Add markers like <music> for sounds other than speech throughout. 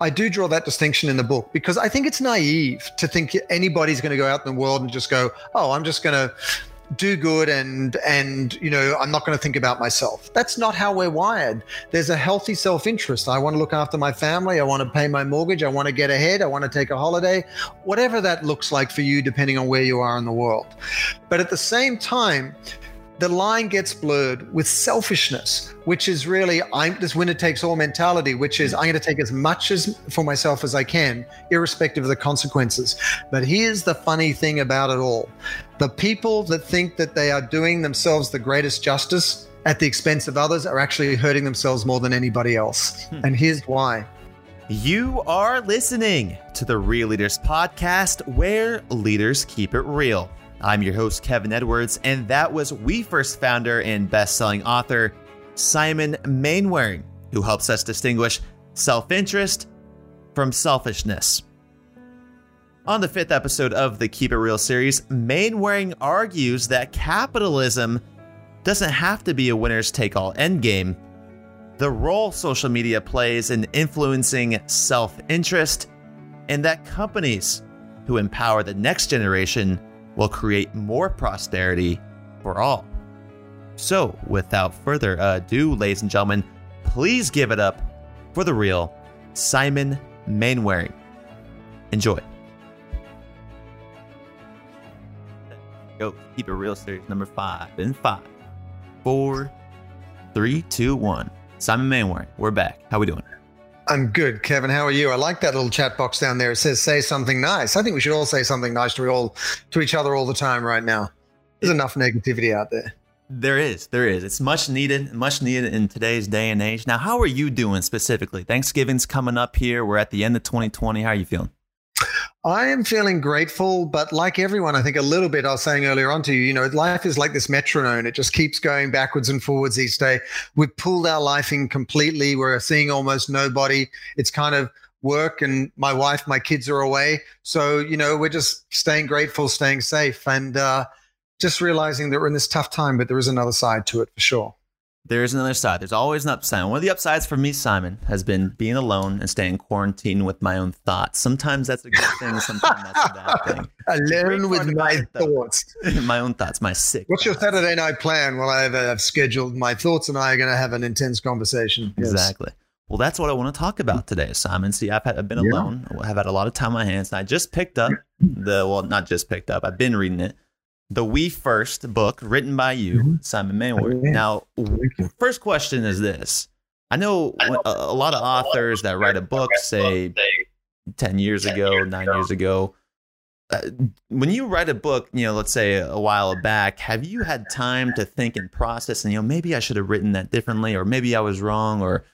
I do draw that distinction in the book because I think it's naive to think anybody's going to go out in the world and just go, "Oh, I'm just going to do good and and you know i'm not going to think about myself. That's not how we're wired. There's a healthy self-interest. I want to look after my family. I want to pay my mortgage. I want to get ahead. I want to take a holiday. Whatever that looks like for you depending on where you are in the world. But at the same time the line gets blurred with selfishness, which is really I'm this winner takes all mentality, which is I'm going to take as much as for myself as I can, irrespective of the consequences. But here's the funny thing about it all: the people that think that they are doing themselves the greatest justice at the expense of others are actually hurting themselves more than anybody else. Hmm. And here's why. You are listening to the Real Leaders Podcast, where leaders keep it real. I'm your host, Kevin Edwards, and that was We First founder and best-selling author Simon Mainwaring, who helps us distinguish self-interest from selfishness. On the fifth episode of the Keep It Real series, Mainwaring argues that capitalism doesn't have to be a winners take all endgame. The role social media plays in influencing self interest, and that companies who empower the next generation will create more prosperity for all. So, without further ado, ladies and gentlemen, please give it up for the real Simon Mainwaring. Enjoy. Go, keep it real series number five and five, four, three, two, one. Simon Mainwaring, we're back. How we doing? I'm good, Kevin. How are you? I like that little chat box down there. It says "say something nice." I think we should all say something nice to all to each other all the time right now. There's enough negativity out there. There is, there is. It's much needed, much needed in today's day and age. Now, how are you doing specifically? Thanksgiving's coming up here. We're at the end of 2020. How are you feeling? I am feeling grateful, but like everyone, I think a little bit. I was saying earlier on to you, you know, life is like this metronome. It just keeps going backwards and forwards each day. We've pulled our life in completely. We're seeing almost nobody. It's kind of work and my wife, my kids are away. So, you know, we're just staying grateful, staying safe, and uh, just realizing that we're in this tough time, but there is another side to it for sure there's another side. There's always an upside. One of the upsides for me, Simon, has been being alone and staying quarantined with my own thoughts. Sometimes that's a good thing. Sometimes that's a bad thing. <laughs> alone with my <laughs> thoughts. my own thoughts. My sick. What's thoughts. your Saturday night plan? Well, I've, uh, scheduled. My thoughts and I are going to have an intense conversation. Yes. Exactly. Well, that's what I want to talk about today, Simon. See, I've, had, I've been alone. I've had a lot of time on my hands. And I just picked up the, well, not just picked up, I've been reading it the We First book written by you, mm-hmm. Simon Mainwaring. Now, first question is this. I know a, a lot of authors that write a book say 10 years ago, nine years ago, uh, when you write a book, you know, let's say a while back, have you had time to think and process and, you know, maybe I should have written that differently or maybe I was wrong or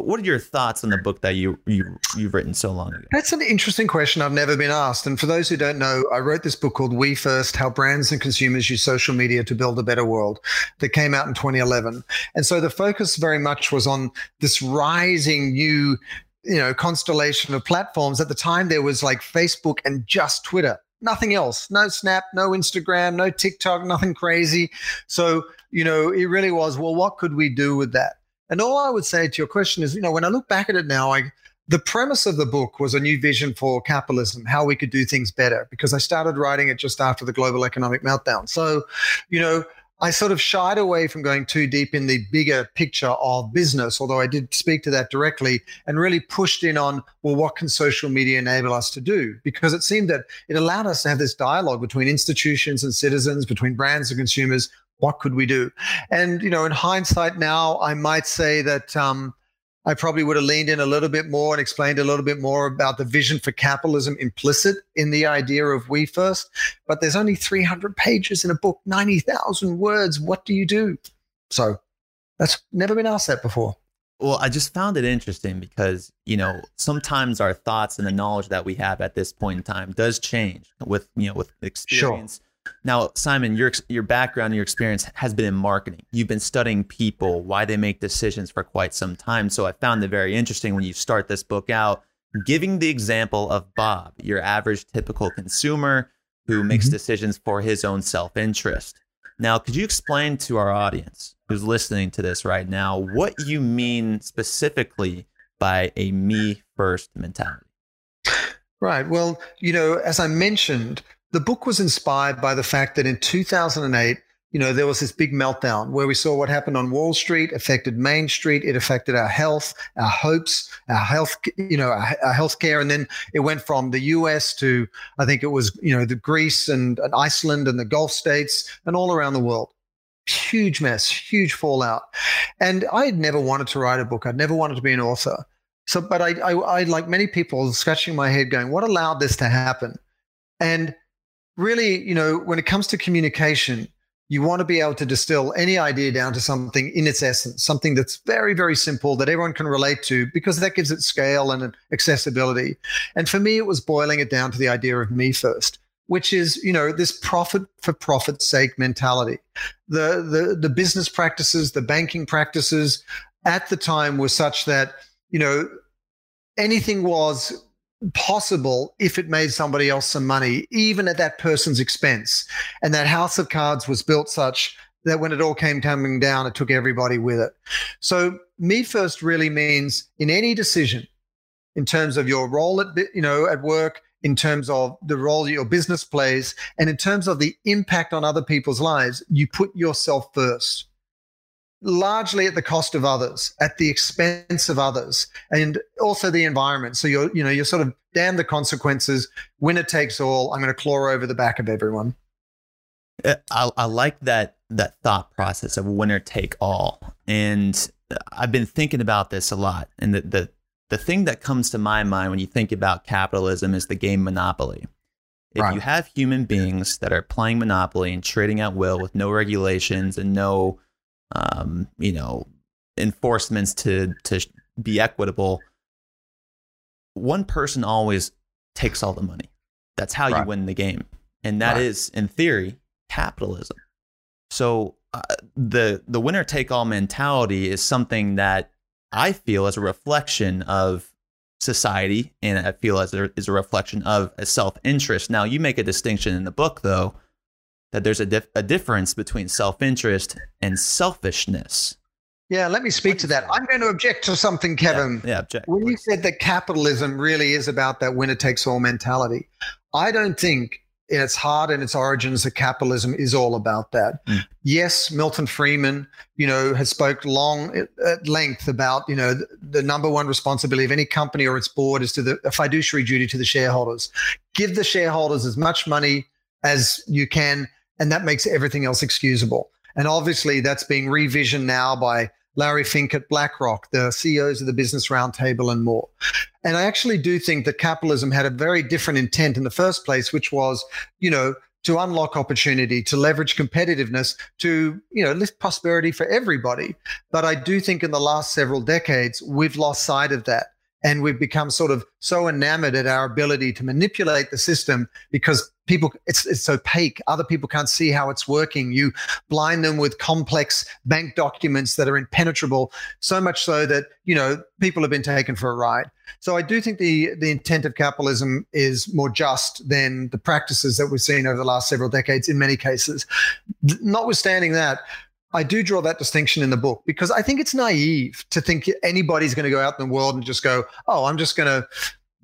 what are your thoughts on the book that you, you you've written so long ago? That's an interesting question I've never been asked. And for those who don't know, I wrote this book called We First: How Brands and Consumers Use Social Media to Build a Better World that came out in 2011. And so the focus very much was on this rising new you know constellation of platforms at the time there was like facebook and just twitter nothing else no snap no instagram no tiktok nothing crazy so you know it really was well what could we do with that and all I would say to your question is, you know, when I look back at it now, I the premise of the book was a new vision for capitalism, how we could do things better, because I started writing it just after the global economic meltdown. So, you know, I sort of shied away from going too deep in the bigger picture of business, although I did speak to that directly and really pushed in on, well, what can social media enable us to do? Because it seemed that it allowed us to have this dialogue between institutions and citizens, between brands and consumers what could we do? And, you know, in hindsight now, I might say that um, I probably would have leaned in a little bit more and explained a little bit more about the vision for capitalism implicit in the idea of we first. But there's only 300 pages in a book, 90,000 words. What do you do? So that's never been asked that before. Well, I just found it interesting because, you know, sometimes our thoughts and the knowledge that we have at this point in time does change with, you know, with experience. Sure now, Simon, your your background, and your experience has been in marketing. You've been studying people, why they make decisions for quite some time. So I found it very interesting when you start this book out, giving the example of Bob, your average typical consumer who makes mm-hmm. decisions for his own self-interest. Now, could you explain to our audience who's listening to this right now what you mean specifically by a me first mentality? Right. Well, you know, as I mentioned, the book was inspired by the fact that in 2008, you know, there was this big meltdown where we saw what happened on Wall Street affected Main Street. It affected our health, our hopes, our health, you know, our, our health care. And then it went from the US to, I think it was, you know, the Greece and, and Iceland and the Gulf states and all around the world. Huge mess, huge fallout. And I had never wanted to write a book. I'd never wanted to be an author. So, but I, I, I like many people, scratching my head, going, "What allowed this to happen?" And really, you know, when it comes to communication, you want to be able to distill any idea down to something in its essence, something that's very, very simple that everyone can relate to because that gives it scale and accessibility. And for me, it was boiling it down to the idea of me first, which is, you know, this profit for profit's sake mentality. The, the, the business practices, the banking practices at the time were such that, you know, anything was possible if it made somebody else some money, even at that person's expense. And that house of cards was built such that when it all came tumbling down, it took everybody with it. So, me first really means in any decision, in terms of your role at you know at work, in terms of the role your business plays, and in terms of the impact on other people's lives, you put yourself first largely at the cost of others, at the expense of others, and also the environment. So you're, you know, you're sort of damn the consequences. Winner takes all. I'm going to claw over the back of everyone. Uh, I, I like that that thought process of winner take all, and I've been thinking about this a lot. And the the the thing that comes to my mind when you think about capitalism is the game Monopoly. If right. you have human beings that are playing Monopoly and trading at will with no regulations and no um, you know, enforcements to to be equitable, one person always takes all the money. That's how right. you win the game, and that right. is, in theory, capitalism. So uh, the the winner take all mentality is something that I feel as a reflection of society, and I feel as a, is a reflection of a self interest. Now, you make a distinction in the book, though, that there's a, dif- a difference between self interest and selfishness. Yeah, let me speak to that. I'm going to object to something, Kevin. Yeah, yeah object. When you said that capitalism really is about that winner takes all mentality, I don't think in its heart and its origins that capitalism is all about that. Mm. Yes, Milton Friedman, you know, has spoke long at length about, you know, the, the, number one responsibility of any company or its board is to the fiduciary duty to the shareholders. Give the shareholders as much money as you can and that makes everything else excusable. And obviously, that's being revisioned now by Larry Fink at BlackRock, the CEOs of the Business Roundtable, and more. And I actually do think that capitalism had a very different intent in the first place, which was, you know, to unlock opportunity, to leverage competitiveness, to you know lift prosperity for everybody. But I do think in the last several decades we've lost sight of that and we've become sort of so enamored at our ability to manipulate the system because people it's it's opaque. Other people can't see how it's working. You blind them with complex bank documents that are impenetrable so much so that you know people have been taken for a ride. So i do think the the intent of capitalism is more just than the practices that we've seen over the last several decades in many cases. Notwithstanding that I do draw that distinction in the book because I think it's naive to think anybody's going to go out in the world and just go, "Oh, I'm just going to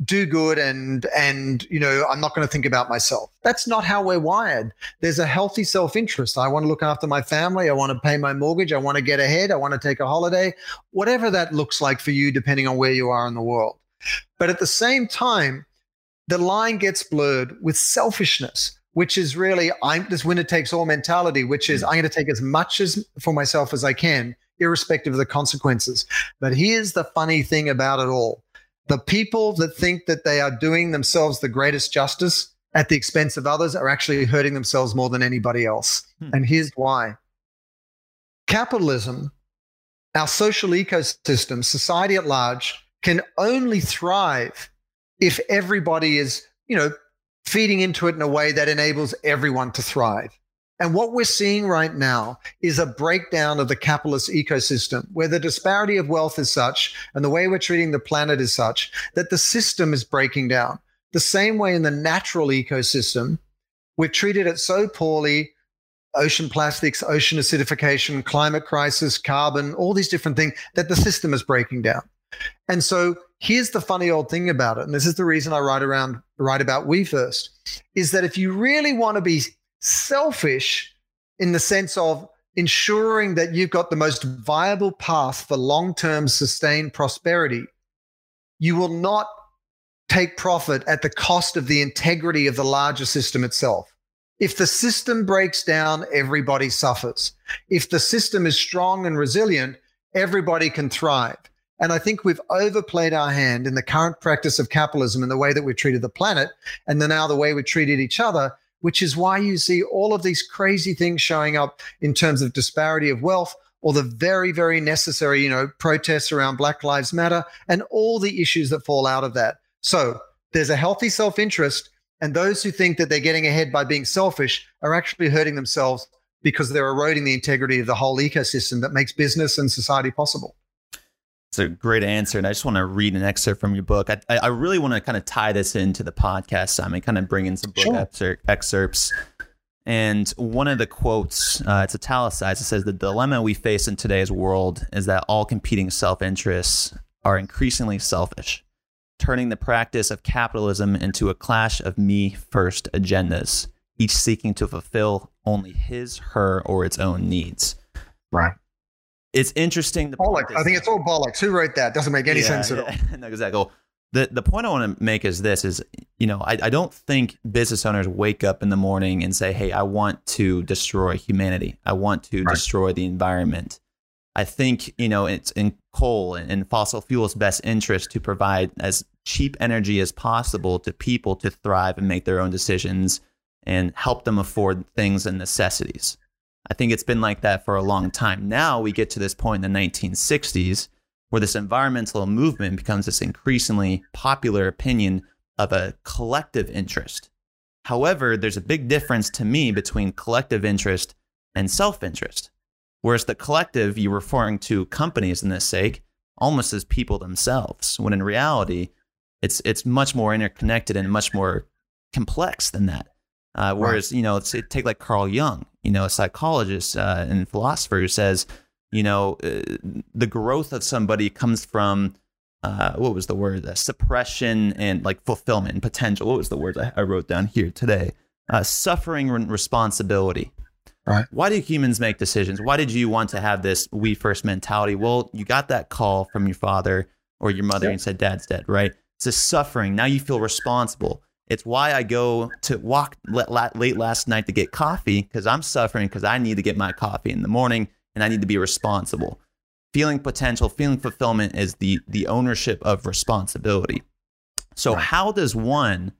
do good and and you know i'm not going to think about myself. That's not how we're wired. There's a healthy self-interest. I want to look after my family. I want to pay my mortgage. I want to get ahead. I want to take a holiday. Whatever that looks like for you depending on where you are in the world. But at the same time the line gets blurred with selfishness which is really I'm this winner takes all mentality, which is I'm going to take as much as for myself as I can, irrespective of the consequences. But here's the funny thing about it all. The people that think that they are doing themselves the greatest justice at the expense of others are actually hurting themselves more than anybody else. Hmm. And here's why. Capitalism, our social ecosystem, society at large, can only thrive if everybody is, you know, feeding into it in a way that enables everyone to thrive. And what we're seeing right now is a breakdown of the capitalist ecosystem where the disparity of wealth is such and the way we're treating the planet is such that the system is breaking down. The same way in the natural ecosystem, we've treated it so poorly ocean plastics, ocean acidification, climate crisis, carbon, all these different things that the system is breaking down. And so here's the funny old thing about it, and this is the reason I write around write about we first, is that if you really want to be selfish in the sense of ensuring that you've got the most viable path for long-term sustained prosperity, you will not take profit at the cost of the integrity of the larger system itself. If the system breaks down, everybody suffers. If the system is strong and resilient, everybody can thrive. And I think we've overplayed our hand in the current practice of capitalism and the way that we've treated the planet, and then now the way we've treated each other, which is why you see all of these crazy things showing up in terms of disparity of wealth or the very, very necessary, you know, protests around Black Lives Matter and all the issues that fall out of that. So there's a healthy self interest, and those who think that they're getting ahead by being selfish are actually hurting themselves because they're eroding the integrity of the whole ecosystem that makes business and society possible. It's a great answer. And I just want to read an excerpt from your book. I, I really want to kind of tie this into the podcast, Simon, kind of bring in some book sure. excerpt, excerpts. And one of the quotes, uh, it's italicized, it says, The dilemma we face in today's world is that all competing self interests are increasingly selfish, turning the practice of capitalism into a clash of me first agendas, each seeking to fulfill only his, her, or its own needs. Right it's interesting. Bollocks. I think it's all bollocks. Who wrote that? Doesn't make any yeah, sense at all. <laughs> no, exactly. The the point I want to make is this: is you know I, I don't think business owners wake up in the morning and say, "Hey, I want to destroy humanity. I want to right. destroy the environment." I think you know it's in coal and fossil fuels' best interest to provide as cheap energy as possible to people to thrive and make their own decisions and help them afford things and necessities. I think it's been like that for a long time. Now we get to this point in the 1960s where this environmental movement becomes this increasingly popular opinion of a collective interest. However, there's a big difference to me between collective interest and self interest. Whereas the collective, you're referring to companies in this sake almost as people themselves, when in reality, it's, it's much more interconnected and much more complex than that. Uh, whereas, right. you know, take like Carl Jung, you know, a psychologist uh, and philosopher who says, you know, uh, the growth of somebody comes from uh, what was the word? Uh, suppression and like fulfillment and potential. What was the word I, I wrote down here today? Uh, suffering and responsibility. Right. Why do humans make decisions? Why did you want to have this we first mentality? Well, you got that call from your father or your mother and said, Dad's dead, right? It's a suffering. Now you feel responsible. It's why I go to walk late last night to get coffee because I'm suffering because I need to get my coffee in the morning and I need to be responsible. Feeling potential, feeling fulfillment is the the ownership of responsibility. So right. how does one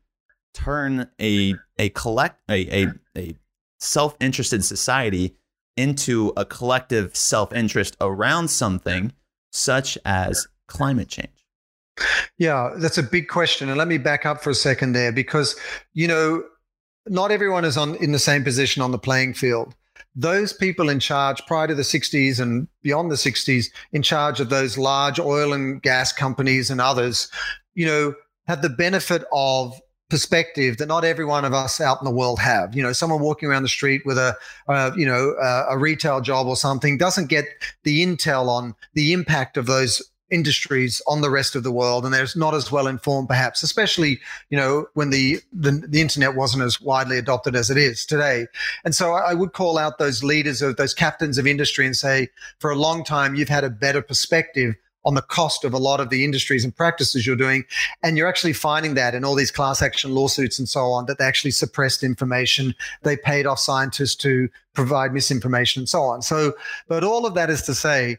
turn a a collect a a, a self-interested society into a collective self-interest around something such as climate change? Yeah, that's a big question. And let me back up for a second there because, you know, not everyone is on in the same position on the playing field. Those people in charge prior to the 60s and beyond the 60s, in charge of those large oil and gas companies and others, you know, have the benefit of perspective that not every one of us out in the world have. You know, someone walking around the street with a, uh, you know, uh, a retail job or something doesn't get the intel on the impact of those industries on the rest of the world and they're not as well informed perhaps especially you know when the, the, the internet wasn't as widely adopted as it is today and so I, I would call out those leaders of those captains of industry and say for a long time you've had a better perspective on the cost of a lot of the industries and practices you're doing. And you're actually finding that in all these class action lawsuits and so on, that they actually suppressed information. They paid off scientists to provide misinformation and so on. So, but all of that is to say,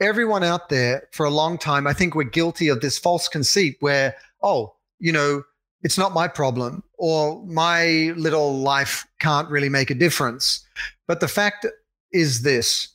everyone out there for a long time, I think we're guilty of this false conceit where, oh, you know, it's not my problem or my little life can't really make a difference. But the fact is this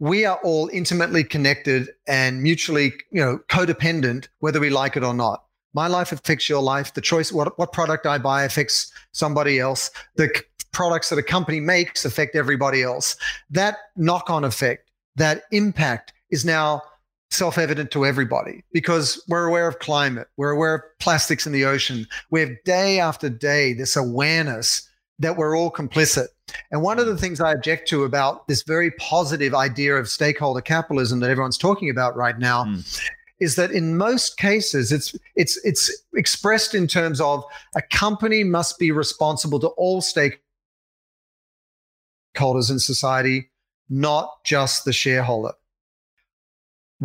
we are all intimately connected and mutually, you know, codependent, whether we like it or not. My life affects your life. The choice, what, what product I buy affects somebody else. The c- products that a company makes affect everybody else. That knock on effect, that impact is now self evident to everybody because we're aware of climate, we're aware of plastics in the ocean. We have day after day this awareness that we're all complicit. And one of the things I object to about this very positive idea of stakeholder capitalism that everyone's talking about right now mm. is that in most cases it's it's it's expressed in terms of a company must be responsible to all stakeholders in society, not just the shareholder.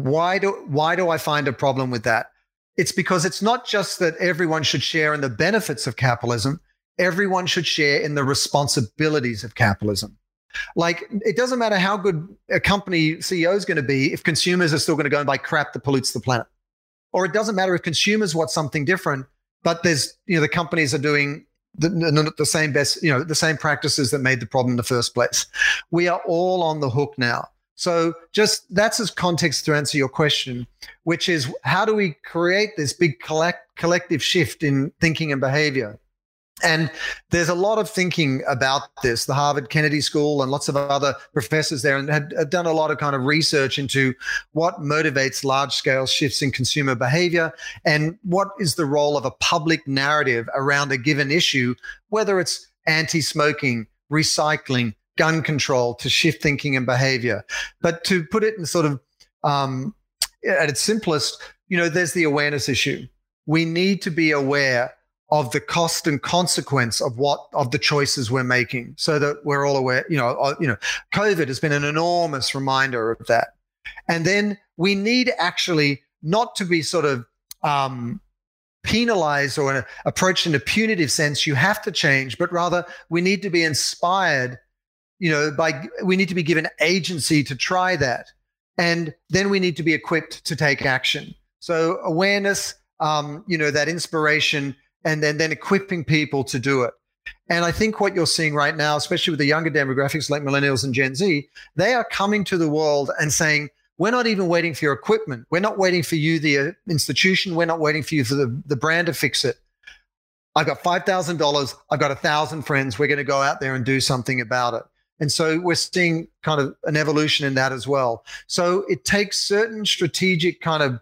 Why do why do I find a problem with that? It's because it's not just that everyone should share in the benefits of capitalism, everyone should share in the responsibilities of capitalism. Like it doesn't matter how good a company CEO is going to be if consumers are still going to go and buy crap that pollutes the planet. Or it doesn't matter if consumers want something different, but there's you know the companies are doing the, the, same best you know the same practices that made the problem in the first place. We are all on the hook now. So just that's as context to answer your question, which is how do we create this big collect, collective shift in thinking and behavior? And there's a lot of thinking about this. The Harvard Kennedy School and lots of other professors there and have, have done a lot of kind of research into what motivates large scale shifts in consumer behavior and what is the role of a public narrative around a given issue, whether it's anti smoking, recycling, gun control to shift thinking and behavior. But to put it in sort of um, at its simplest, you know, there's the awareness issue. We need to be aware of the cost and consequence of what of the choices we're making so that we're all aware you know uh, you know covid has been an enormous reminder of that and then we need actually not to be sort of um, penalized or approached in a punitive sense you have to change but rather we need to be inspired you know by we need to be given agency to try that and then we need to be equipped to take action so awareness um, you know that inspiration and then, then equipping people to do it. And I think what you're seeing right now, especially with the younger demographics like millennials and Gen Z, they are coming to the world and saying, we're not even waiting for your equipment. We're not waiting for you, the uh, institution. We're not waiting for you for the, the brand to fix it. I've got $5,000. I've got a thousand friends. We're going to go out there and do something about it. And so we're seeing kind of an evolution in that as well. So it takes certain strategic kind of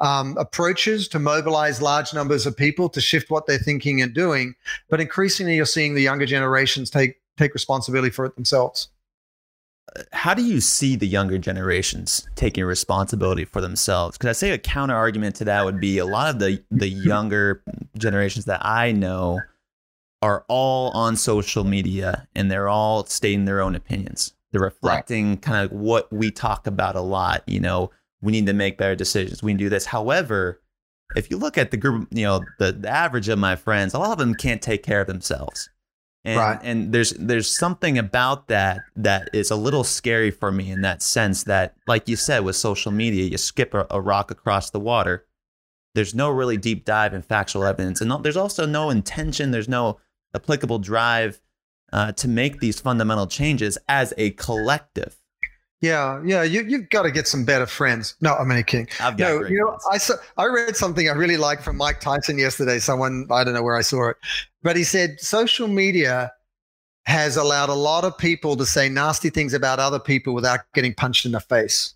um, approaches to mobilize large numbers of people to shift what they're thinking and doing. But increasingly, you're seeing the younger generations take take responsibility for it themselves. How do you see the younger generations taking responsibility for themselves? Because I say a counter argument to that would be a lot of the the younger generations that I know are all on social media and they're all stating their own opinions. They're reflecting right. kind of what we talk about a lot, you know, we need to make better decisions. We can do this. However, if you look at the group, you know, the, the average of my friends, a lot of them can't take care of themselves. And, right. and there's there's something about that that is a little scary for me in that sense that, like you said, with social media, you skip a, a rock across the water. There's no really deep dive in factual evidence, and there's also no intention. There's no applicable drive uh, to make these fundamental changes as a collective. Yeah, yeah, you you've got to get some better friends. No, I'm only kidding. I've got no, you know, I saw, I read something I really liked from Mike Tyson yesterday. Someone I don't know where I saw it, but he said social media has allowed a lot of people to say nasty things about other people without getting punched in the face.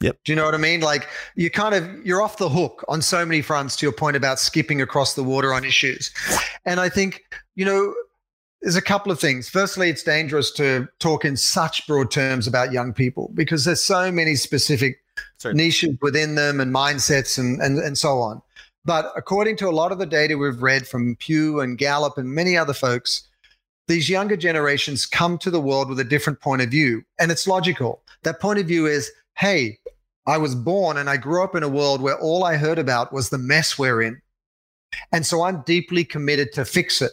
Yep. Do you know what I mean? Like you kind of you're off the hook on so many fronts to your point about skipping across the water on issues. And I think, you know, there's a couple of things. Firstly, it's dangerous to talk in such broad terms about young people because there's so many specific Certainly. niches within them and mindsets and, and, and so on. But according to a lot of the data we've read from Pew and Gallup and many other folks, these younger generations come to the world with a different point of view. And it's logical. That point of view is hey, I was born and I grew up in a world where all I heard about was the mess we're in. And so I'm deeply committed to fix it.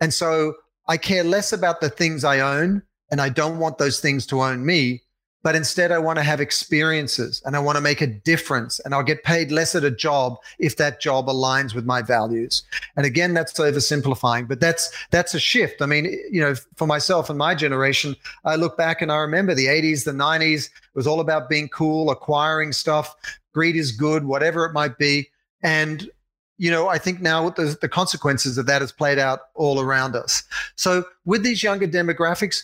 And so I care less about the things I own and I don't want those things to own me. But instead, I want to have experiences and I want to make a difference. And I'll get paid less at a job if that job aligns with my values. And again, that's oversimplifying, but that's that's a shift. I mean, you know, for myself and my generation, I look back and I remember the 80s, the 90s. It was all about being cool, acquiring stuff. Greed is good, whatever it might be. And you know, I think now the, the consequences of that has played out all around us. So with these younger demographics,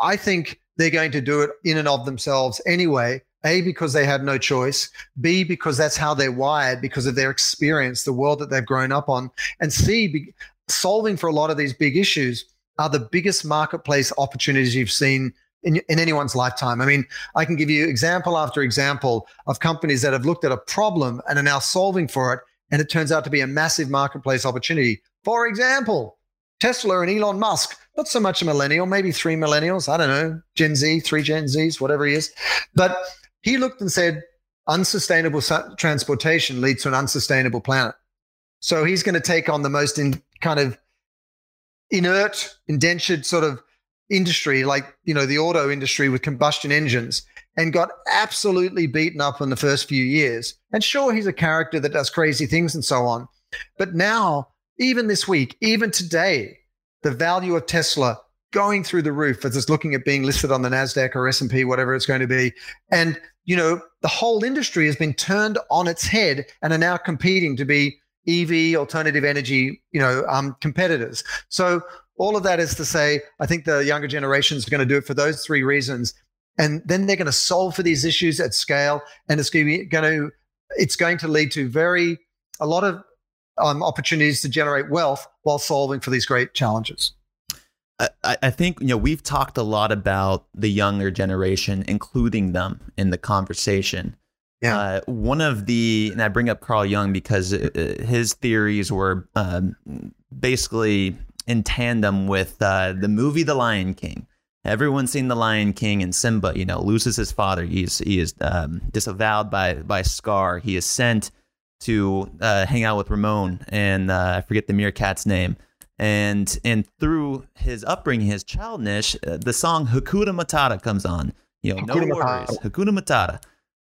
I think they're going to do it in and of themselves anyway. A, because they have no choice. B, because that's how they're wired, because of their experience, the world that they've grown up on. And C, be, solving for a lot of these big issues are the biggest marketplace opportunities you've seen in, in anyone's lifetime. I mean, I can give you example after example of companies that have looked at a problem and are now solving for it. And it turns out to be a massive marketplace opportunity. For example, Tesla and Elon Musk, not so much a millennial, maybe three millennials, I don't know, Gen Z, three Gen Zs, whatever he is. But he looked and said, unsustainable transportation leads to an unsustainable planet. So he's going to take on the most in kind of inert, indentured sort of industry, like you know the auto industry with combustion engines, and got absolutely beaten up in the first few years. And sure, he's a character that does crazy things and so on, but now, even this week, even today, the value of Tesla going through the roof as it's looking at being listed on the Nasdaq or S and P, whatever it's going to be, and you know the whole industry has been turned on its head and are now competing to be EV alternative energy, you know, um, competitors. So all of that is to say, I think the younger generations are going to do it for those three reasons, and then they're going to solve for these issues at scale, and it's going to it's going to lead to very a lot of um, opportunities to generate wealth while solving for these great challenges. I, I think you know we've talked a lot about the younger generation, including them in the conversation. Yeah. Uh, one of the, and I bring up Carl Jung because uh, his theories were um, basically in tandem with uh, the movie The Lion King. Everyone's seen The Lion King, and Simba, you know, loses his father. He's he is um, disavowed by by Scar. He is sent to uh, hang out with Ramon, and uh, I forget the meerkat's name. And and through his upbringing, his childness, uh, the song Hakuna Matata comes on. You know, Hakuna no worries, Matata. Hakuna Matata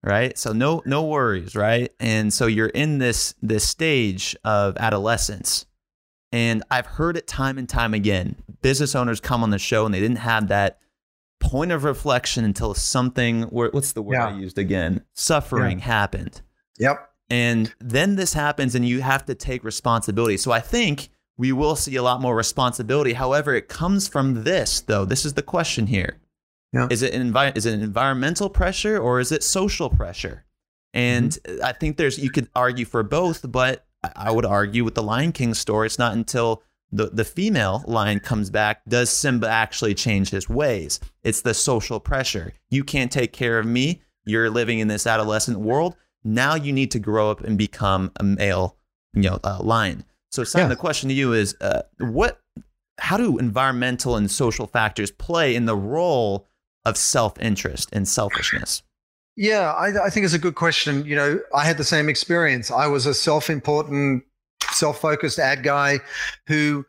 right so no no worries right and so you're in this this stage of adolescence and I've heard it time and time again. Business owners come on the show and they didn't have that point of reflection until something, what's the word yeah. I used again? Suffering yeah. happened. Yep. And then this happens and you have to take responsibility. So I think we will see a lot more responsibility. However, it comes from this, though. This is the question here. Yeah. Is it an envi- is it an environmental pressure or is it social pressure? And mm-hmm. I think there's you could argue for both, but I would argue with the Lion King story, it's not until the, the female lion comes back does Simba actually change his ways. It's the social pressure. You can't take care of me. You're living in this adolescent world. Now you need to grow up and become a male, you know, uh, lion. So, Simon, yeah. the question to you is, uh, what, how do environmental and social factors play in the role of self interest and selfishness? Yeah, I, I, think it's a good question. You know, I had the same experience. I was a self-important, self-focused ad guy who,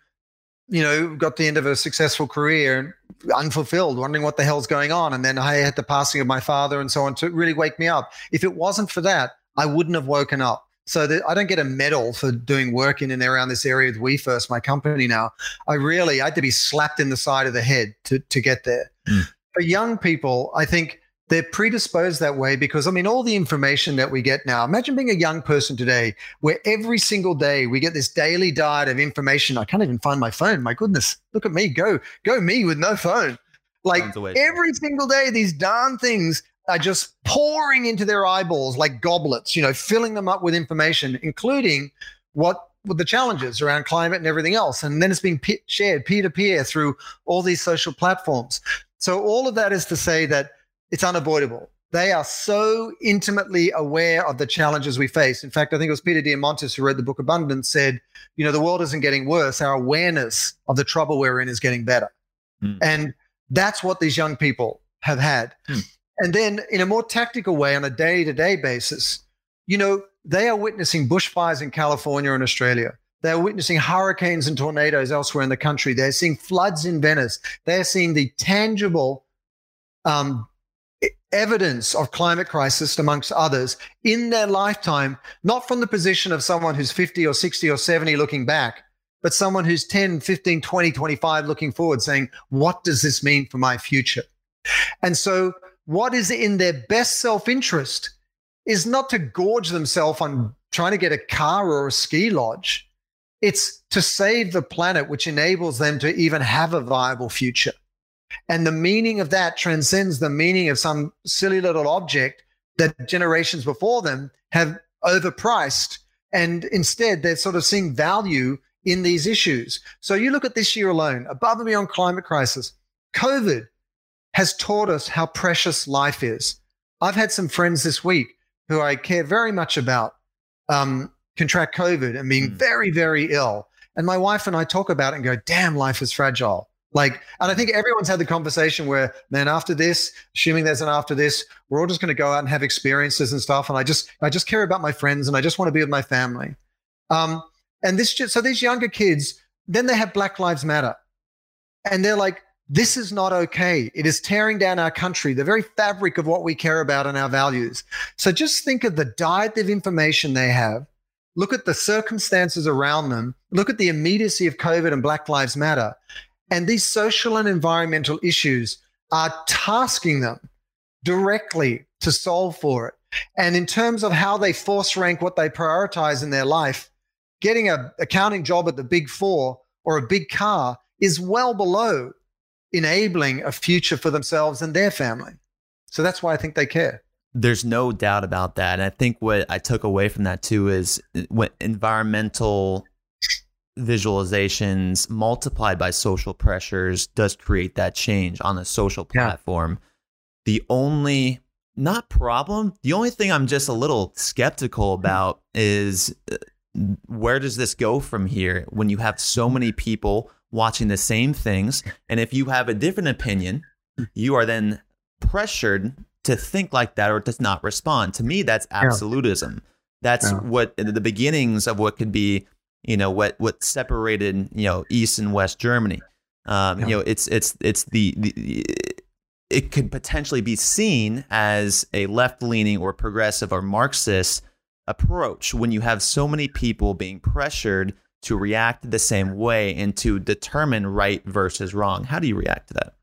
you know, got the end of a successful career unfulfilled, wondering what the hell's going on. And then I had the passing of my father and so on to really wake me up. If it wasn't for that, I wouldn't have woken up. So that I don't get a medal for doing work in and around this area with We First, my company now. I really I had to be slapped in the side of the head to to get there. Mm. For young people, I think they're predisposed that way because I mean, all the information that we get now. Imagine being a young person today where every single day we get this daily diet of information. I can't even find my phone. My goodness, look at me, go, go me with no phone. Like every single day, these darn things are just pouring into their eyeballs like goblets, you know, filling them up with information, including what with the challenges around climate and everything else. And then it's being p- shared peer to peer through all these social platforms. So all of that is to say that it's unavoidable. They are so intimately aware of the challenges we face. In fact, I think it was Peter Diamandis who wrote the book Abundance said, you know, the world isn't getting worse. Our awareness of the trouble we're in is getting better. Mm. And that's what these young people have had. Mm. And then in a more tactical way, on a day to day basis, you know, they are witnessing bushfires in California and Australia. They're witnessing hurricanes and tornadoes elsewhere in the country. They're seeing floods in Venice. They're seeing the tangible um, evidence of climate crisis amongst others in their lifetime, not from the position of someone who's 50 or 60 or 70 looking back, but someone who's 10, 15, 20, 25 looking forward saying, what does this mean for my future? And so what is in their best self-interest is not to gorge themselves on trying to get a car or a ski lodge. It's to save the planet, which enables them to even have a viable future. And the meaning of that transcends the meaning of some silly little object that generations before them have overpriced. And instead, they're sort of seeing value in these issues. So you look at this year alone, above and beyond climate crisis, COVID has taught us how precious life is. I've had some friends this week who I care very much about um, contract COVID and being mm. very, very ill. And my wife and I talk about it and go, damn, life is fragile. Like, and I think everyone's had the conversation where, man, after this, assuming there's an after this, we're all just going to go out and have experiences and stuff. And I just, I just care about my friends and I just want to be with my family. Um, and this, so these younger kids, then they have Black Lives Matter, and they're like, this is not okay. It is tearing down our country, the very fabric of what we care about and our values. So just think of the diet of information they have. Look at the circumstances around them. Look at the immediacy of COVID and Black Lives Matter. And these social and environmental issues are tasking them directly to solve for it. And in terms of how they force rank what they prioritize in their life, getting a accounting job at the big four or a big car is well below enabling a future for themselves and their family. So that's why I think they care. There's no doubt about that. And I think what I took away from that too is what environmental visualizations multiplied by social pressures does create that change on a social platform. Yeah. The only not problem, the only thing I'm just a little skeptical about is uh, where does this go from here when you have so many people watching the same things and if you have a different opinion, you are then pressured to think like that or to not respond. To me that's absolutism. Yeah. That's yeah. what the beginnings of what could be you know what what separated you know East and West Germany. Um, yeah. You know, it's it's it's the, the it could potentially be seen as a left leaning or progressive or Marxist approach when you have so many people being pressured to react the same way and to determine right versus wrong. How do you react to that?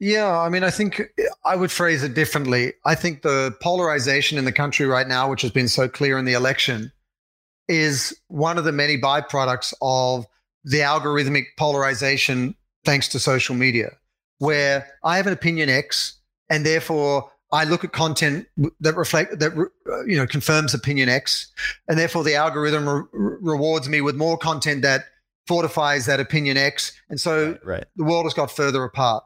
Yeah, I mean, I think I would phrase it differently. I think the polarization in the country right now, which has been so clear in the election, is one of the many byproducts of the algorithmic polarization thanks to social media, where I have an opinion X and therefore I look at content that reflect that uh, you know confirms opinion X, and therefore the algorithm re- rewards me with more content that fortifies that opinion X, and so right, right. the world has got further apart.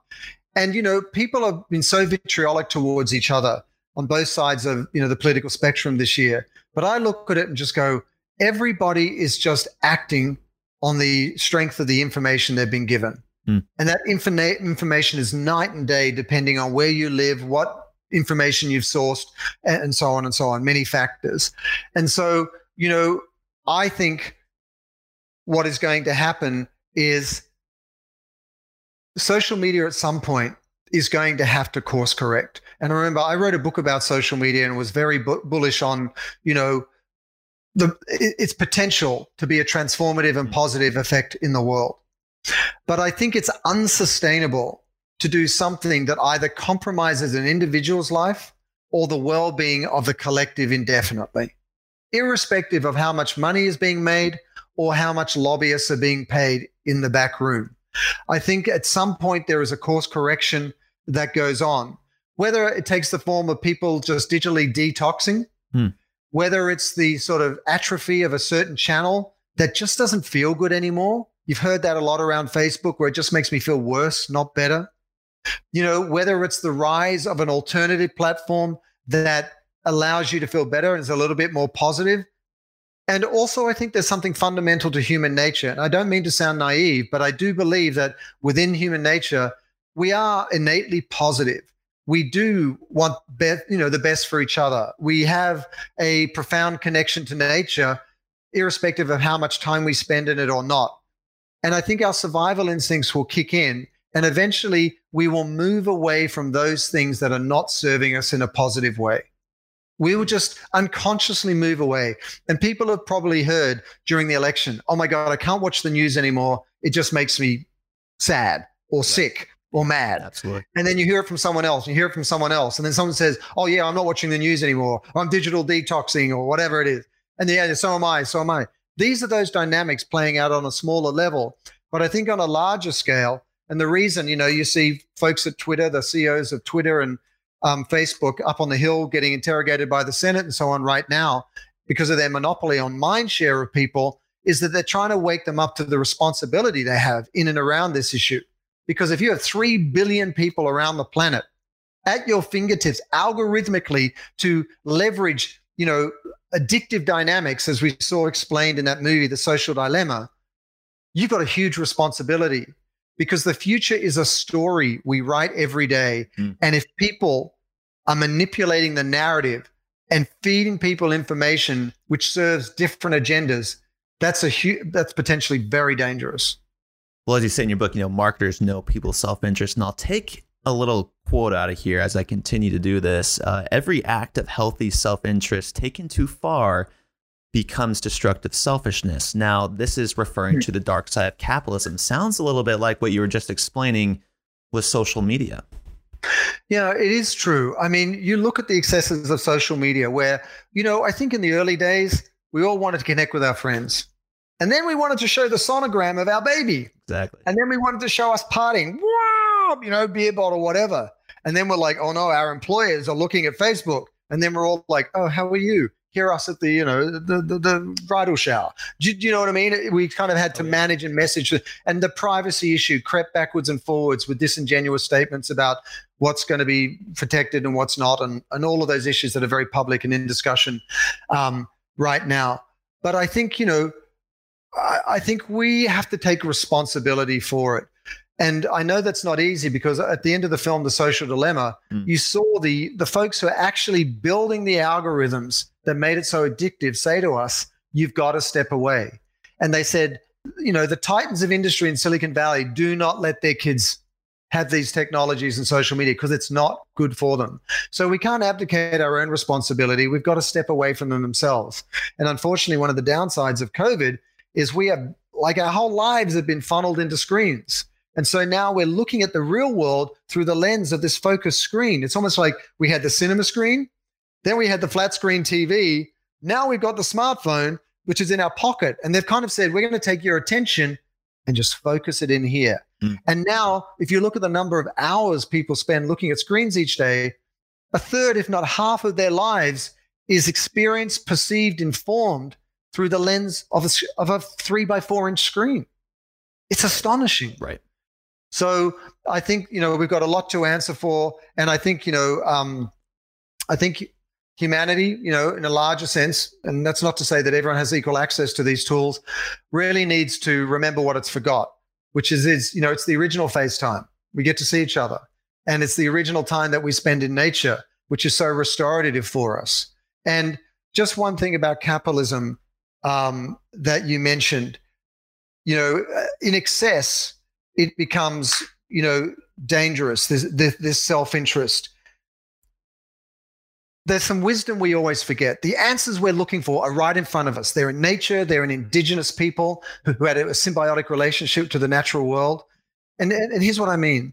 And you know, people have been so vitriolic towards each other on both sides of you know the political spectrum this year. But I look at it and just go, everybody is just acting on the strength of the information they've been given. Mm. And that infina- information is night and day depending on where you live, what information you've sourced, and so on and so on, many factors. And so, you know, I think what is going to happen is social media at some point is going to have to course correct. And I remember I wrote a book about social media and was very bu- bullish on, you know, the its potential to be a transformative and positive effect in the world. But I think it's unsustainable to do something that either compromises an individual's life or the well-being of the collective indefinitely, irrespective of how much money is being made or how much lobbyists are being paid in the back room. I think at some point there is a course correction that goes on, whether it takes the form of people just digitally detoxing. Hmm whether it's the sort of atrophy of a certain channel that just doesn't feel good anymore. You've heard that a lot around Facebook where it just makes me feel worse, not better. You know, whether it's the rise of an alternative platform that allows you to feel better and is a little bit more positive. And also, I think there's something fundamental to human nature. And I don't mean to sound naive, but I do believe that within human nature, we are innately positive we do want be- you know the best for each other. We have a profound connection to nature, irrespective of how much time we spend in it or not. And I think our survival instincts will kick in, and eventually we will move away from those things that are not serving us in a positive way. We will just unconsciously move away. And people have probably heard during the election, oh my God, I can't watch the news anymore. It just makes me sad or sick or mad. Absolutely. And then you hear it from someone else, you hear it from someone else, and then someone says, "Oh yeah, I'm not watching the news anymore. I'm digital detoxing, or whatever it is." And yeah, so am I. So am I. These are those dynamics playing out on a smaller level, but I think on a larger scale. And the reason, you know, you see folks at Twitter, the CEOs of Twitter and um, Facebook, up on the hill getting interrogated by the Senate and so on right now because of their monopoly on mind share of people, is that they're trying to wake them up to the responsibility they have in and around this issue. Because if you have 3 billion people around the planet at your fingertips algorithmically to leverage, you know, addictive dynamics, as we saw explained in that movie, The Social Dilemma, you've got a huge responsibility because the future is a story we write every day. Mm. And if people are manipulating the narrative and feeding people information which serves different agendas, that's a hu- that's potentially very dangerous. Well, as you say in your book, you know, marketers know people's self-interest, and I'll take a little quote out of here as I continue to do this. Uh, every act of healthy self-interest taken too far becomes destructive selfishness. Now, this is referring to the dark side of capitalism. Sounds a little bit like what you were just explaining with social media. Yeah, it is true. I mean, you look at the excesses of social media where, you know, I think in the early days, we all wanted to connect with our friends. And then we wanted to show the sonogram of our baby. Exactly. And then we wanted to show us partying, wow, you know, beer bottle, whatever. And then we're like, oh no, our employers are looking at Facebook. And then we're all like, oh, how are you? hear us at the you know the the, the bridal shower. Do, do, you know what I mean? We kind of had to oh, manage and message, and the privacy issue crept backwards and forwards with disingenuous statements about what's going to be protected and what's not, and and all of those issues that are very public and in discussion um, right now. But I think you know, I, I think we have to take responsibility for it. And I know that's not easy because at the end of the film, The Social Dilemma, mm. you saw the the folks who are actually building the algorithms that made it so addictive say to us, you've got to step away. And they said, you know, the titans of industry in Silicon Valley do not let their kids have these technologies and social media because it's not good for them. So we can't abdicate our own responsibility. We've got to step away from them themselves. And unfortunately, one of the downsides of COVID is we have, like, our whole lives have been funneled into screens. And so now we're looking at the real world through the lens of this focused screen. It's almost like we had the cinema screen then we had the flat screen TV. Now we've got the smartphone, which is in our pocket. And they've kind of said, we're going to take your attention and just focus it in here. Mm. And now, if you look at the number of hours people spend looking at screens each day, a third, if not half of their lives is experienced, perceived, informed through the lens of a, of a three by four inch screen. It's astonishing. Right. So I think, you know, we've got a lot to answer for. And I think, you know, um, I think humanity, you know, in a larger sense, and that's not to say that everyone has equal access to these tools, really needs to remember what it's forgot, which is, is you know, it's the original FaceTime. We get to see each other. And it's the original time that we spend in nature, which is so restorative for us. And just one thing about capitalism um, that you mentioned, you know, uh, in excess, it becomes, you know, dangerous. There's this self-interest there's some wisdom we always forget. The answers we're looking for are right in front of us. They're in nature, they're in indigenous people who had a symbiotic relationship to the natural world. And, and here's what I mean.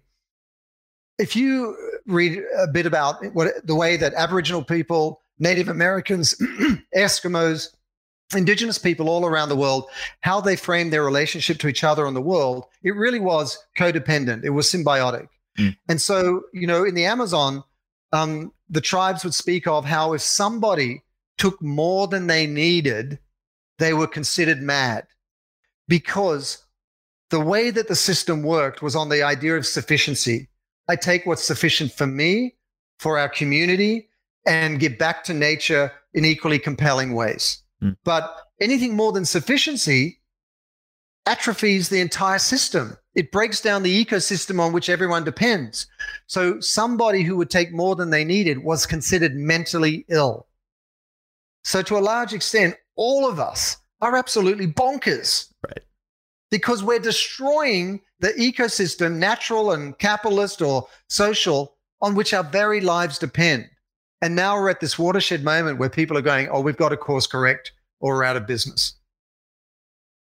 If you read a bit about what the way that Aboriginal people, Native Americans, <clears throat> Eskimos, indigenous people all around the world, how they framed their relationship to each other and the world, it really was codependent. It was symbiotic. Mm. And so, you know, in the Amazon, um, the tribes would speak of how if somebody took more than they needed, they were considered mad because the way that the system worked was on the idea of sufficiency. I take what's sufficient for me, for our community, and give back to nature in equally compelling ways. Mm. But anything more than sufficiency atrophies the entire system it breaks down the ecosystem on which everyone depends. So somebody who would take more than they needed was considered mentally ill. So to a large extent, all of us are absolutely bonkers. Right. Because we're destroying the ecosystem, natural and capitalist or social, on which our very lives depend. And now we're at this watershed moment where people are going, oh, we've got to course correct or we're out of business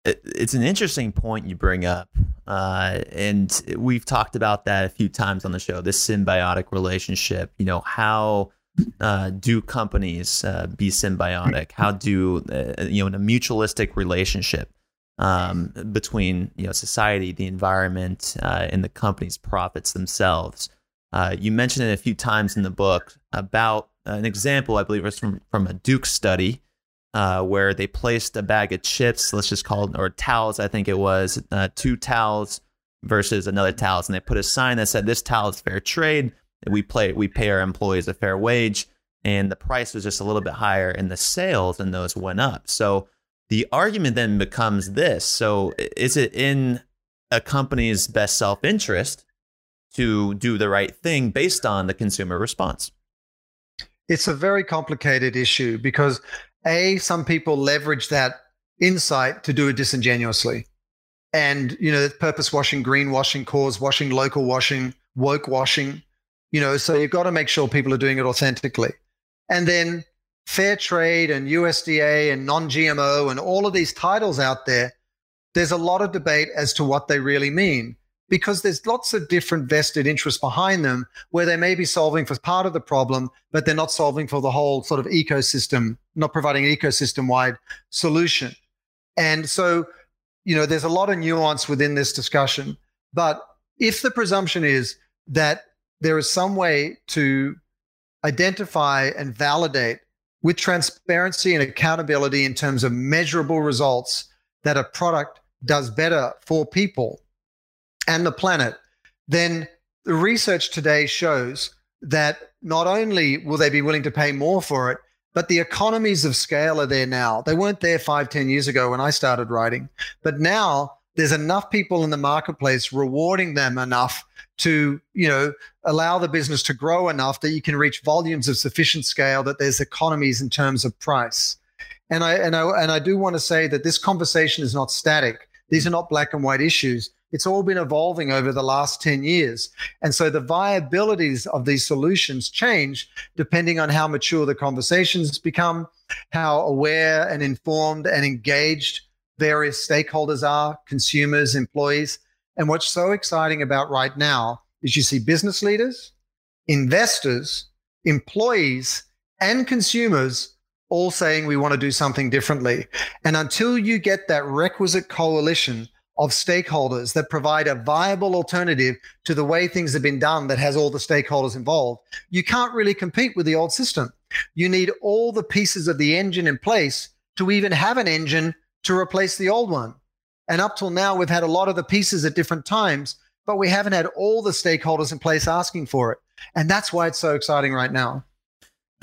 it's an interesting point you bring up. Uh, and we've talked about that a few times on the show this symbiotic relationship. You know, how uh, do companies uh, be symbiotic? How do, uh, you know, in a mutualistic relationship um, between, you know, society, the environment, uh, and the company's profits themselves? Uh, you mentioned it a few times in the book about an example, I believe was from, from a Duke study uh, where they placed a bag of chips, let's just call it, or towels, I think it was, uh, two towels versus another towels. And they put a sign that said, this towel is fair trade, we play we pay our employees a fair wage and the price was just a little bit higher and the sales and those went up. So the argument then becomes this. So is it in a company's best self-interest to do the right thing based on the consumer response? It's a very complicated issue because a some people leverage that insight to do it disingenuously. And you know, purpose washing, greenwashing, cause washing, local washing, woke washing, you know, so you've got to make sure people are doing it authentically. And then fair trade and USDA and non GMO and all of these titles out there, there's a lot of debate as to what they really mean because there's lots of different vested interests behind them where they may be solving for part of the problem, but they're not solving for the whole sort of ecosystem, not providing an ecosystem wide solution. And so, you know, there's a lot of nuance within this discussion. But if the presumption is that there is some way to identify and validate with transparency and accountability in terms of measurable results that a product does better for people and the planet, then the research today shows that not only will they be willing to pay more for it, but the economies of scale are there now. They weren't there five, ten years ago when I started writing. But now there's enough people in the marketplace rewarding them enough to you know allow the business to grow enough that you can reach volumes of sufficient scale that there's economies in terms of price and i and i and i do want to say that this conversation is not static these are not black and white issues it's all been evolving over the last 10 years and so the viabilities of these solutions change depending on how mature the conversations become how aware and informed and engaged various stakeholders are consumers employees and what's so exciting about right now is you see business leaders, investors, employees, and consumers all saying we want to do something differently. And until you get that requisite coalition of stakeholders that provide a viable alternative to the way things have been done that has all the stakeholders involved, you can't really compete with the old system. You need all the pieces of the engine in place to even have an engine to replace the old one. And up till now, we've had a lot of the pieces at different times, but we haven't had all the stakeholders in place asking for it. And that's why it's so exciting right now.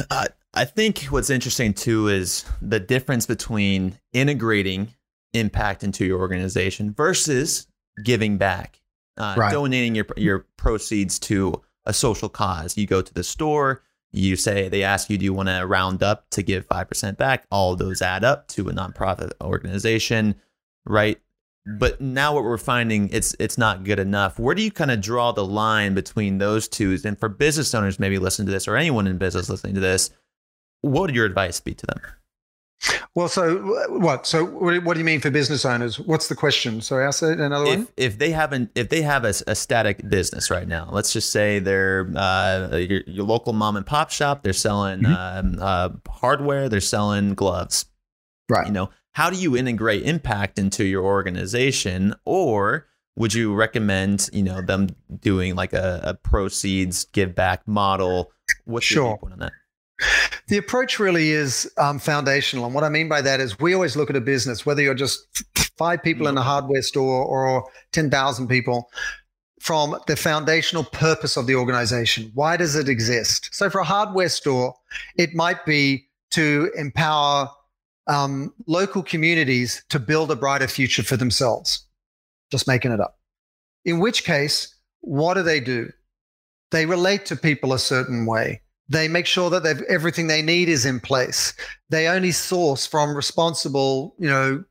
Uh, I think what's interesting too is the difference between integrating impact into your organization versus giving back, uh, right. donating your your proceeds to a social cause. You go to the store, you say they ask you, do you want to round up to give five percent back? All those add up to a nonprofit organization, right? but now what we're finding it's it's not good enough where do you kind of draw the line between those two and for business owners maybe listen to this or anyone in business listening to this what would your advice be to them well so what? So what do you mean for business owners? What's the question? So ask it another if, one if they haven't if they have a, a static business right now let's just say they're uh, your, your, local mom and pop shop they're selling mm-hmm. uh, uh, hardware they're selling gloves. Right. You know how do you integrate impact into your organization? Or would you recommend you know them doing like a, a proceeds give back model? What's sure. your point on that the approach really is um, foundational and what i mean by that is we always look at a business whether you're just five people in a hardware store or 10000 people from the foundational purpose of the organization why does it exist so for a hardware store it might be to empower um, local communities to build a brighter future for themselves. Just making it up. In which case, what do they do? They relate to people a certain way. They make sure that they've, everything they need is in place. They only source from responsible, you know,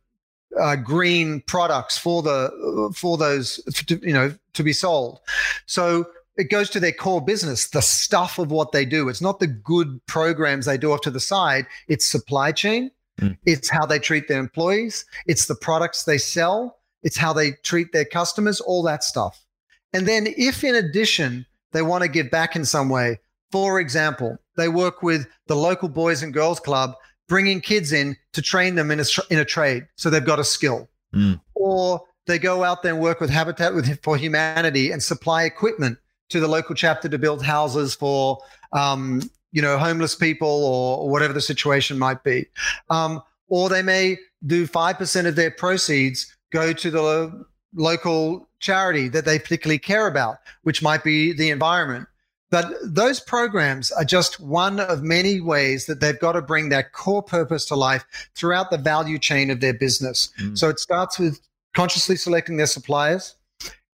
uh, green products for the for those you know to be sold. So it goes to their core business, the stuff of what they do. It's not the good programs they do off to the side. It's supply chain, Mm. It's how they treat their employees, it's the products they sell, it's how they treat their customers, all that stuff. And then, if in addition they want to give back in some way, for example, they work with the local Boys and Girls Club, bringing kids in to train them in a, in a trade so they've got a skill. Mm. Or they go out there and work with Habitat for Humanity and supply equipment to the local chapter to build houses for um, you know, homeless people or, or whatever the situation might be. Um, or they may do 5% of their proceeds go to the lo- local charity that they particularly care about, which might be the environment. But those programs are just one of many ways that they've got to bring that core purpose to life throughout the value chain of their business. Mm. So it starts with consciously selecting their suppliers.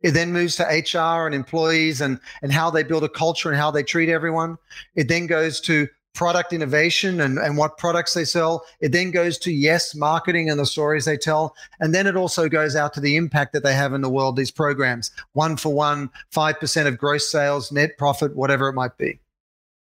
It then moves to HR and employees and, and how they build a culture and how they treat everyone. It then goes to product innovation and, and what products they sell. It then goes to yes, marketing and the stories they tell. And then it also goes out to the impact that they have in the world, these programs, one for one, 5% of gross sales, net profit, whatever it might be.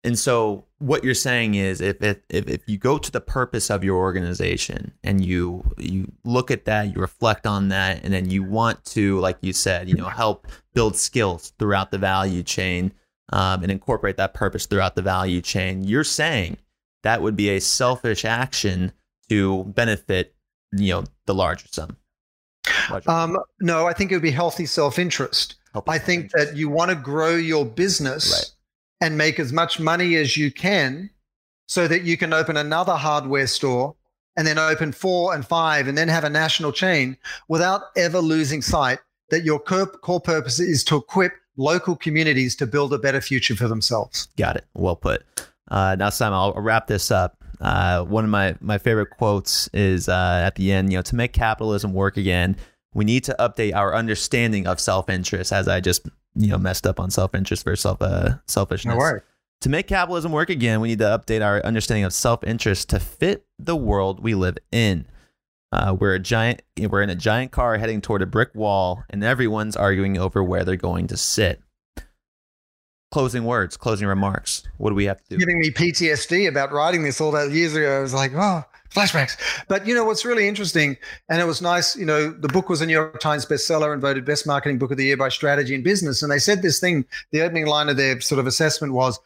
And so what you're saying is if, if if you go to the purpose of your organization and you you look at that, you reflect on that, and then you want to, like you said, you know, help build skills throughout the value chain um, and incorporate that purpose throughout the value chain, you're saying that would be a selfish action to benefit, you know, the larger sum. Um, no, I think it would be healthy self-interest. Healthy I think self-interest. that you want to grow your business right. and make as much money as you can, so that you can open another hardware store and then open four and five and then have a national chain without ever losing sight that your core purpose is to equip local communities to build a better future for themselves. Got it. Well put. Uh, now, Simon, I'll wrap this up. Uh, one of my, my favorite quotes is uh, at the end, you know, to make capitalism work again, we need to update our understanding of self-interest as I just, you know, messed up on self-interest versus self, uh, selfishness. No To make capitalism work again, we need to update our understanding of self-interest to fit the world we live in. Uh, we're a giant. We're in a giant car heading toward a brick wall, and everyone's arguing over where they're going to sit. Closing words, closing remarks. What do we have to do? Giving me PTSD about writing this all that years ago. I was like, oh, flashbacks. But you know what's really interesting, and it was nice. You know, the book was a New York Times bestseller and voted best marketing book of the year by Strategy and Business. And they said this thing. The opening line of their sort of assessment was,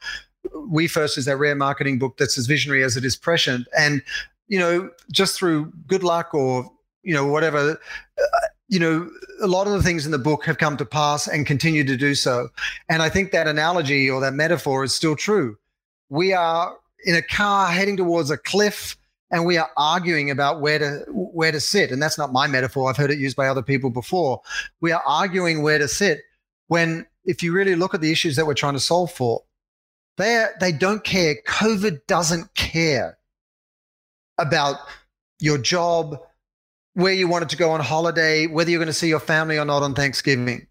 "We First is that rare marketing book that's as visionary as it is prescient." And you know, just through good luck or, you know, whatever, uh, you know, a lot of the things in the book have come to pass and continue to do so. And I think that analogy or that metaphor is still true. We are in a car heading towards a cliff and we are arguing about where to where to sit. And that's not my metaphor. I've heard it used by other people before. We are arguing where to sit when if you really look at the issues that we're trying to solve for they they don't care. Covid doesn't care about your job, where you wanted to go on holiday, whether you're going to see your family or not on Thanksgiving.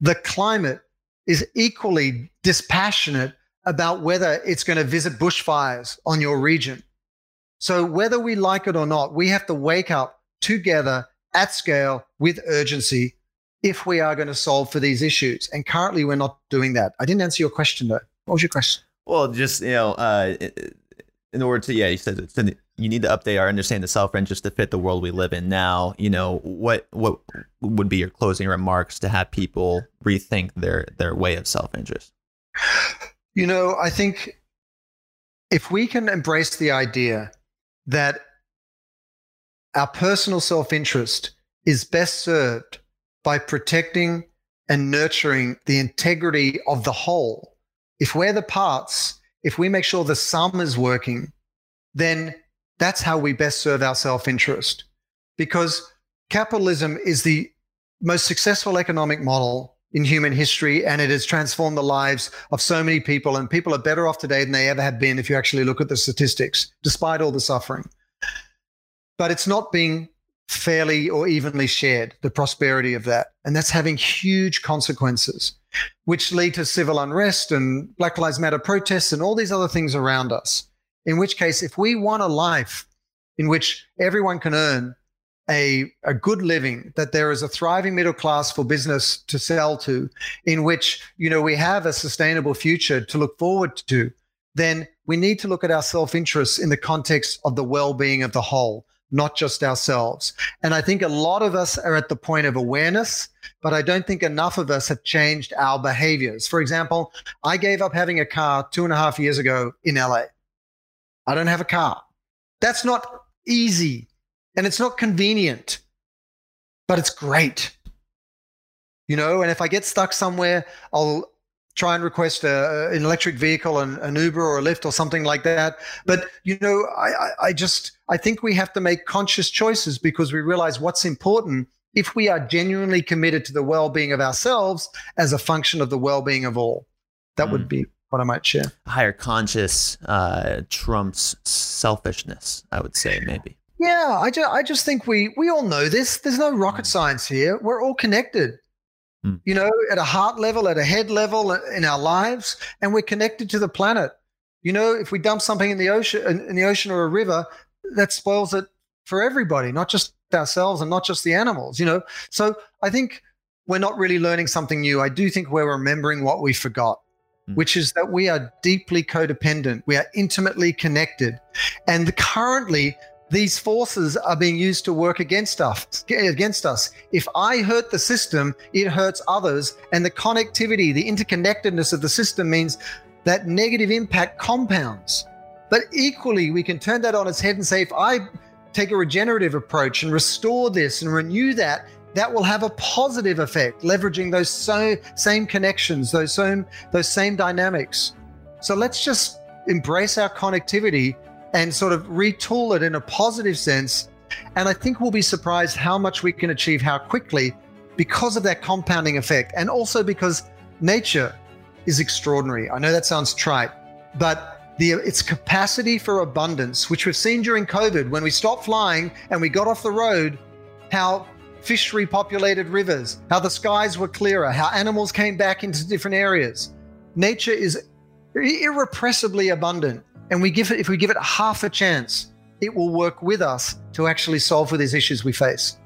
The climate is equally dispassionate about whether it's going to visit bushfires on your region. So, whether we like it or not, we have to wake up together at scale with urgency if we are going to solve for these issues. And currently, we're not doing that. I didn't answer your question, though. What was your question? Well, just, you know, uh, in order to, yeah, you said it's you need to update our understanding of self-interest to fit the world we live in now. You know, what what would be your closing remarks to have people rethink their their way of self-interest? You know, I think if we can embrace the idea that our personal self-interest is best served by protecting and nurturing the integrity of the whole. If we're the parts, if we make sure the sum is working, then that's how we best serve our self interest. Because capitalism is the most successful economic model in human history, and it has transformed the lives of so many people. And people are better off today than they ever have been if you actually look at the statistics, despite all the suffering. But it's not being fairly or evenly shared, the prosperity of that. And that's having huge consequences, which lead to civil unrest and Black Lives Matter protests and all these other things around us. In which case, if we want a life in which everyone can earn a, a good living, that there is a thriving middle class for business to sell to, in which you know we have a sustainable future to look forward to, then we need to look at our self-interest in the context of the well-being of the whole, not just ourselves. And I think a lot of us are at the point of awareness, but I don't think enough of us have changed our behaviors. For example, I gave up having a car two and a half years ago in LA. I don't have a car. That's not easy and it's not convenient, but it's great. You know, and if I get stuck somewhere, I'll try and request a, an electric vehicle, an, an Uber or a Lyft or something like that. But, you know, I, I, I just, I think we have to make conscious choices because we realize what's important if we are genuinely committed to the well being of ourselves as a function of the well being of all. That mm. would be what I might share. Higher conscious uh, trumps selfishness, I would say, maybe. Yeah, I just, I just think we we all know this. There's no rocket science here. We're all connected. Mm. You know, at a heart level, at a head level in our lives, and we're connected to the planet. You know, if we dump something in the ocean in the ocean or a river, that spoils it for everybody, not just ourselves and not just the animals, you know. So I think we're not really learning something new. I do think we're remembering what we forgot, mm. Mm. which is that we are deeply codependent. We are intimately connected. And currently, these forces are being used to work against us against us if i hurt the system it hurts others and the connectivity the interconnectedness of the system means that negative impact compounds but equally we can turn that on its head and say if i take a regenerative approach and restore this and renew that, that will have a positive effect, leveraging those so, same connections, those same those same dynamics. So let's just embrace our connectivity and sort of retool it in a positive sense. And I think we'll be surprised how much we can achieve, how quickly, because of that compounding effect, and also because nature is extraordinary. I know that sounds trite, but the, its capacity for abundance, which we've seen during COVID when we stopped flying and we got off the road, how fish repopulated rivers, how the skies were clearer, how animals came back into different areas. Nature is irrepressibly abundant, and we give it if we give it half a chance, it will work with us to actually solve for these issues we face.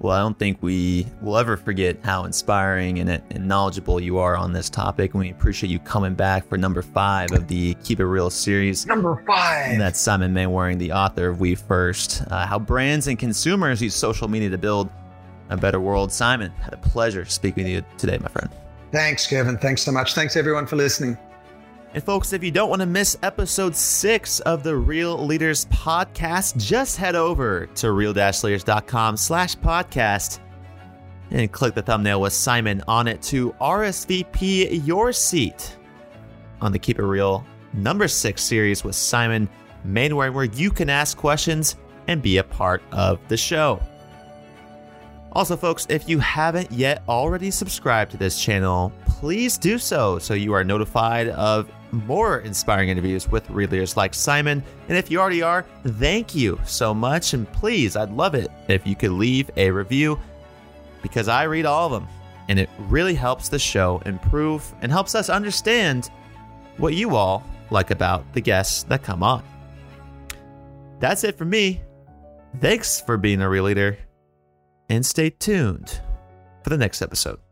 Well, I don't think we will ever forget how inspiring and, and, knowledgeable you are on this topic. And we appreciate you coming back for number five of the Keep It Real series. Number five. And that's Simon Mainwaring, the author of We First uh, How Brands and Consumers Use Social Media to Build a Better World. Simon, had a pleasure speaking with you today, my friend. Thanks, Kevin. Thanks so much. Thanks, everyone, for listening. And folks, if you don't want to miss episode six of the Real Leaders podcast, just head over to real-leaders.com slash podcast and click the thumbnail with Simon on it to RSVP your seat on the Keep It Real number six series with Simon Mainwaring, where you can ask questions and be a part of the show. Also, folks, if you haven't yet already subscribed to this channel, please do so so you are notified of more inspiring interviews with leaders like Simon. And if you already are, thank you so much. And please, I'd love it if you could leave a review because I read all of them and it really helps the show improve and helps us understand what you all like about the guests that come on. That's it for me. Thanks for being a real leader and stay tuned for the next episode.